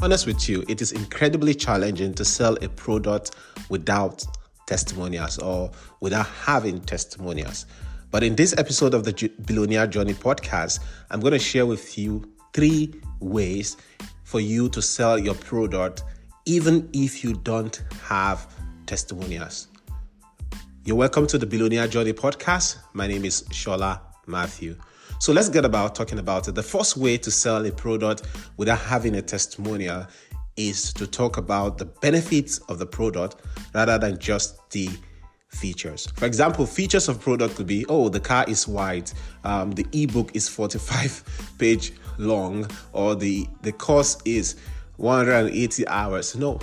honest with you, it is incredibly challenging to sell a product without testimonials or without having testimonials. But in this episode of the Billionaire Journey podcast, I'm going to share with you three ways for you to sell your product even if you don't have testimonials. You're welcome to the Billionaire Journey podcast. My name is Sola Mathew. So let's get about talking about it. The first way to sell a product without having a testimonial is to talk about the benefits of the product rather than just the features. For example, features of product could be, oh, the car is white, um, the ebook is 45 page long, or the the course is 180 hours. No,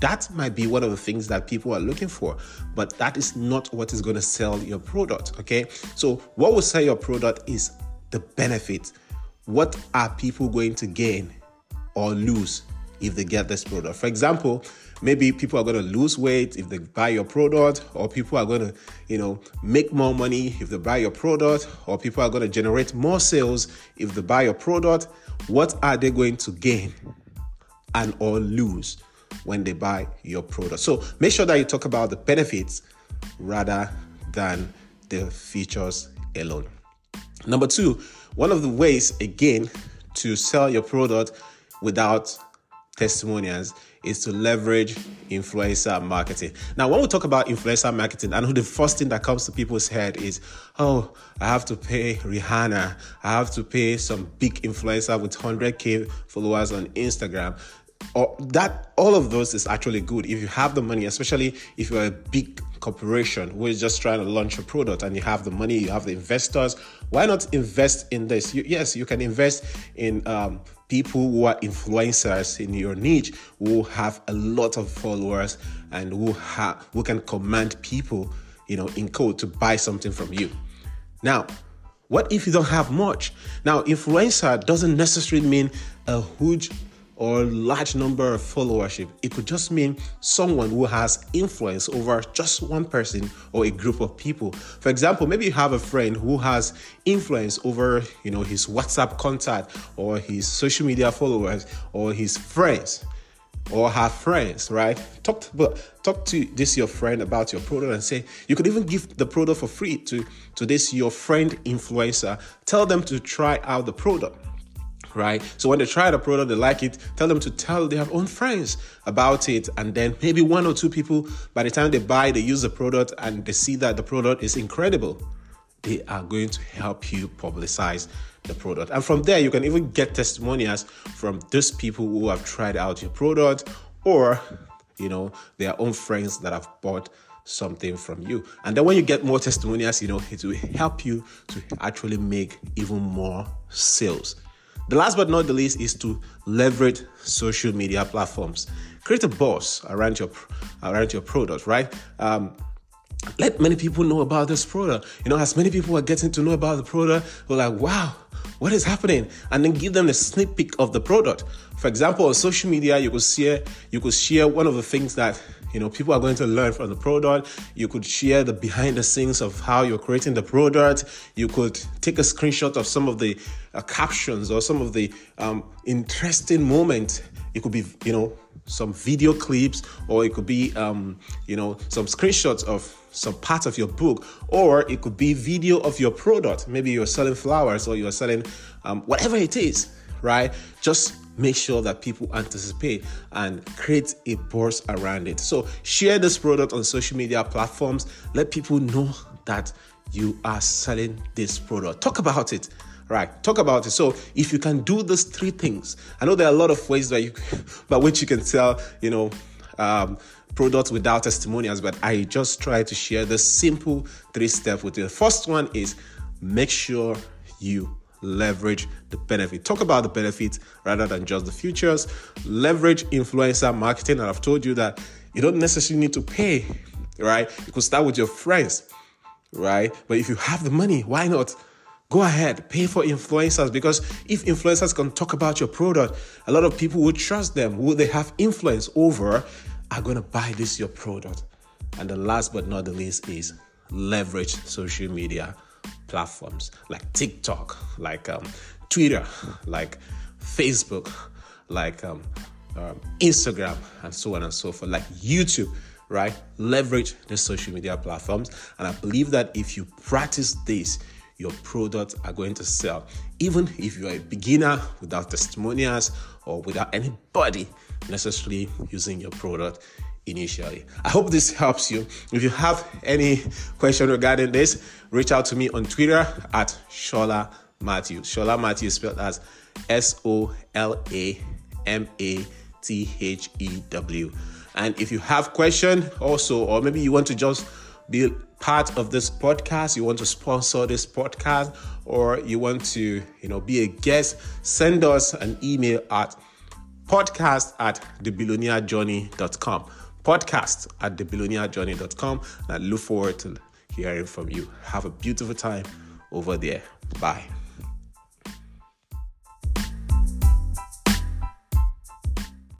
that might be one of the things that people are looking for, but that is not what is going to sell your product. Okay. So, what will sell your product is the benefit. What are people going to gain or lose if they get this product? For example, maybe people are going to lose weight if they buy your product, or people are going to, you know, make more money if they buy your product, or people are going to generate more sales if they buy your product. What are they going to gain and or lose? When they buy your product. So make sure that you talk about the benefits rather than the features alone. Number two, one of the ways again to sell your product without testimonials is to leverage influencer marketing. Now, when we talk about influencer marketing, I know the first thing that comes to people's head is, oh, I have to pay Rihanna, I have to pay some big influencer with 100k followers on Instagram or that all of those is actually good if you have the money especially if you're a big corporation who is just trying to launch a product and you have the money you have the investors. Why not invest in this? You, yes you can invest in um, people who are influencers in your niche who have a lot of followers and who have who can command people you know in code to buy something from you. Now what if you don't have much? Now influencer doesn't necessarily mean a huge or large number of followership. It could just mean someone who has influence over just one person or a group of people. For example, maybe you have a friend who has influence over, you know, his WhatsApp contact or his social media followers or his friends or her friends, right? Talk to, talk to this your friend about your product and say you could even give the product for free to to this your friend influencer. Tell them to try out the product right? So when they try the product, they like it, tell them to tell their own friends about it. And then maybe one or two people, by the time they buy, they use the product and they see that the product is incredible, they are going to help you publicize the product. And from there, you can even get testimonials from those people who have tried out your product or, you know, their own friends that have bought something from you. And then when you get more testimonials, you know, it will help you to actually make even more sales. The last but not the least is to leverage social media platforms. Create a buzz around your around your product, right? Um, let many people know about this product. You know, as many people are getting to know about the product, we're like, wow, what is happening? And then give them a sneak peek of the product. For example, on social media, you could share you could share one of the things that you know people are going to learn from the product. You could share the behind the scenes of how you're creating the product. You could take a screenshot of some of the uh, captions or some of the um, interesting moments it could be you know some video clips or it could be um, you know some screenshots of some part of your book or it could be video of your product. Maybe you're selling flowers or you're selling um, whatever it is right? Just make sure that people anticipate and create a buzz around it. So share this product on social media platforms. Let people know that you are selling this product. Talk about it. Right, talk about it. So, if you can do these three things, I know there are a lot of ways that you, by which you can sell, you know, um, products without testimonials, but I just try to share the simple three steps with you. The first one is make sure you leverage the benefit. Talk about the benefits rather than just the futures. Leverage influencer marketing. And I've told you that you don't necessarily need to pay, right? You could start with your friends, right? But if you have the money, why not? Go ahead, pay for influencers because if influencers can talk about your product, a lot of people will trust them, who they have influence over, are going to buy this your product. And the last but not the least is leverage social media platforms like TikTok, like um, Twitter, like Facebook, like um, um, Instagram, and so on and so forth, like YouTube, right? Leverage the social media platforms. And I believe that if you practice this, your products are going to sell. Even if you're a beginner without testimonials or without anybody necessarily using your product initially. I hope this helps you. If you have any question regarding this, reach out to me on Twitter at Sola Mathew. Sola Mathew spelled as S O L A M A T H E W. And if you have question also, or maybe you want to just be part of this podcast, you want to sponsor this podcast, or you want to, you know, be a guest, send us an email at podcast at thebillionairejourney.com. Podcast at thebillionairejourney.com. And I look forward to hearing from you. Have a beautiful time over there. Bye.